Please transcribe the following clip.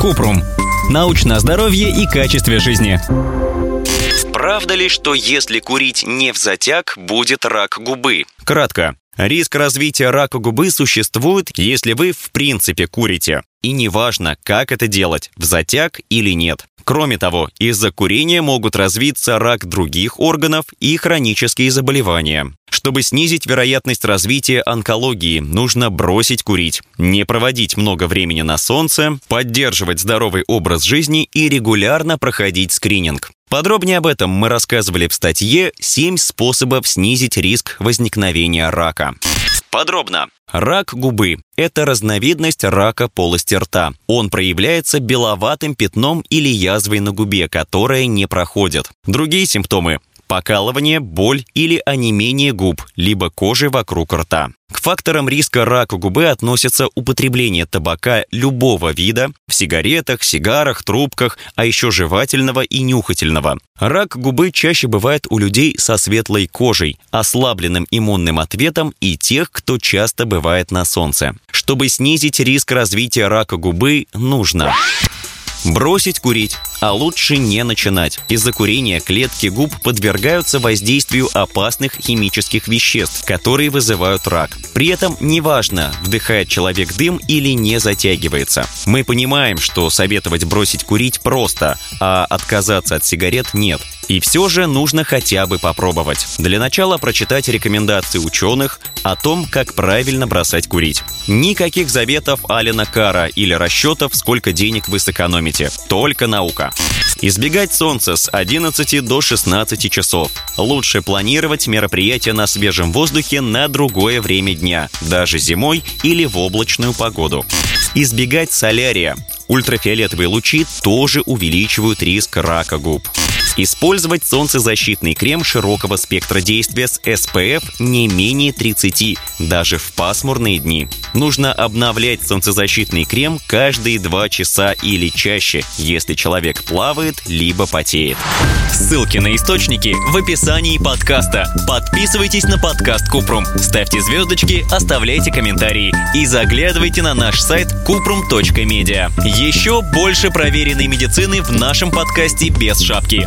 Купрум. Научное здоровье и качестве жизни. Правда ли, что если курить не в затяг, будет рак губы? Кратко. Риск развития рака губы существует, если вы в принципе курите. И неважно, как это делать, в затяг или нет. Кроме того, из-за курения могут развиться рак других органов и хронические заболевания. Чтобы снизить вероятность развития онкологии, нужно бросить курить, не проводить много времени на солнце, поддерживать здоровый образ жизни и регулярно проходить скрининг. Подробнее об этом мы рассказывали в статье «7 способов снизить риск возникновения рака». Подробно. Рак губы – это разновидность рака полости рта. Он проявляется беловатым пятном или язвой на губе, которая не проходит. Другие симптомы покалывание, боль или онемение губ, либо кожи вокруг рта. К факторам риска рака губы относятся употребление табака любого вида в сигаретах, сигарах, трубках, а еще жевательного и нюхательного. Рак губы чаще бывает у людей со светлой кожей, ослабленным иммунным ответом и тех, кто часто бывает на солнце. Чтобы снизить риск развития рака губы, нужно Бросить курить, а лучше не начинать. Из-за курения клетки губ подвергаются воздействию опасных химических веществ, которые вызывают рак. При этом неважно, вдыхает человек дым или не затягивается. Мы понимаем, что советовать бросить курить просто, а отказаться от сигарет нет. И все же нужно хотя бы попробовать. Для начала прочитать рекомендации ученых о том, как правильно бросать курить. Никаких заветов Алина Кара или расчетов, сколько денег вы сэкономите. Только наука. Избегать солнца с 11 до 16 часов. Лучше планировать мероприятия на свежем воздухе на другое время дня, даже зимой или в облачную погоду. Избегать солярия. Ультрафиолетовые лучи тоже увеличивают риск рака губ. Использовать солнцезащитный крем широкого спектра действия с SPF не менее 30, даже в пасмурные дни. Нужно обновлять солнцезащитный крем каждые 2 часа или чаще, если человек плавает либо потеет. Ссылки на источники в описании подкаста. Подписывайтесь на подкаст Купрум, ставьте звездочки, оставляйте комментарии и заглядывайте на наш сайт kuprum.media. Еще больше проверенной медицины в нашем подкасте без шапки.